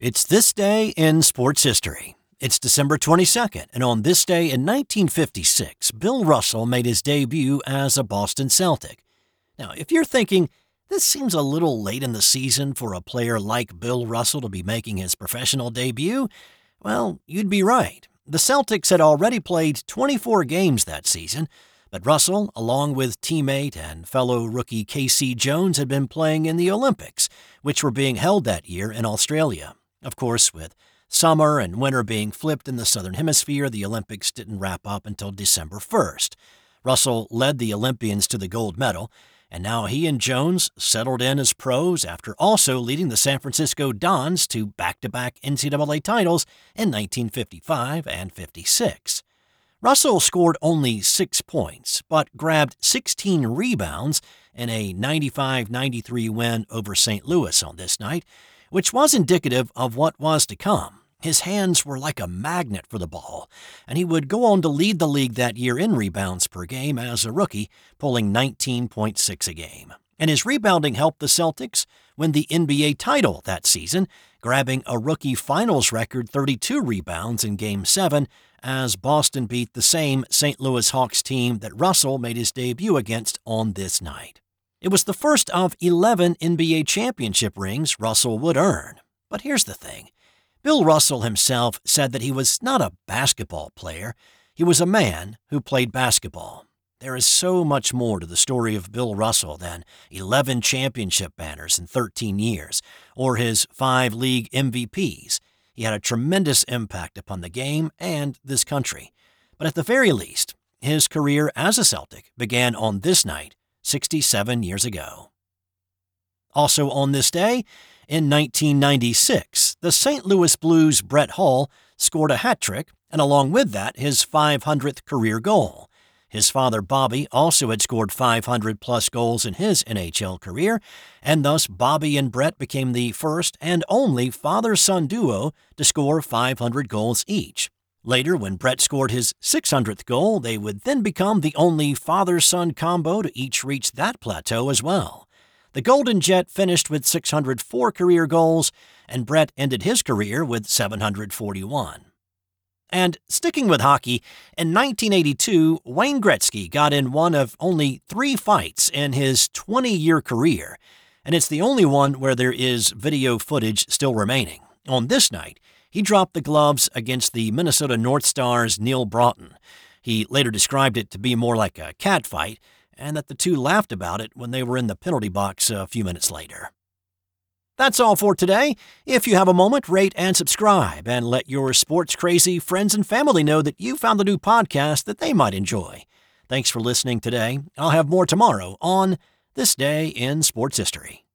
It's this day in sports history. It's December 22nd, and on this day in 1956, Bill Russell made his debut as a Boston Celtic. Now, if you're thinking, this seems a little late in the season for a player like Bill Russell to be making his professional debut, well, you'd be right. The Celtics had already played 24 games that season, but Russell, along with teammate and fellow rookie K.C. Jones, had been playing in the Olympics, which were being held that year in Australia. Of course, with summer and winter being flipped in the Southern Hemisphere, the Olympics didn't wrap up until December 1st. Russell led the Olympians to the gold medal, and now he and Jones settled in as pros after also leading the San Francisco Dons to back to back NCAA titles in 1955 and 56. Russell scored only six points, but grabbed 16 rebounds in a 95 93 win over St. Louis on this night which was indicative of what was to come. His hands were like a magnet for the ball, and he would go on to lead the league that year in rebounds per game as a rookie, pulling 19.6 a game. And his rebounding helped the Celtics win the NBA title that season, grabbing a rookie finals record 32 rebounds in Game 7 as Boston beat the same St. Louis Hawks team that Russell made his debut against on this night. It was the first of 11 NBA championship rings Russell would earn. But here's the thing Bill Russell himself said that he was not a basketball player, he was a man who played basketball. There is so much more to the story of Bill Russell than 11 championship banners in 13 years or his five league MVPs. He had a tremendous impact upon the game and this country. But at the very least, his career as a Celtic began on this night 67 years ago. Also on this day, in 1996, the St. Louis Blues' Brett Hull scored a hat trick, and along with that, his 500th career goal. His father, Bobby, also had scored 500 plus goals in his NHL career, and thus Bobby and Brett became the first and only father son duo to score 500 goals each. Later, when Brett scored his 600th goal, they would then become the only father son combo to each reach that plateau as well. The Golden Jet finished with 604 career goals, and Brett ended his career with 741. And sticking with hockey, in 1982, Wayne Gretzky got in one of only three fights in his 20 year career, and it's the only one where there is video footage still remaining. On this night, he dropped the gloves against the Minnesota North Stars' Neal Broten. He later described it to be more like a cat fight, and that the two laughed about it when they were in the penalty box a few minutes later. That's all for today. If you have a moment, rate and subscribe, and let your sports crazy friends and family know that you found the new podcast that they might enjoy. Thanks for listening today. I'll have more tomorrow on This Day in Sports History.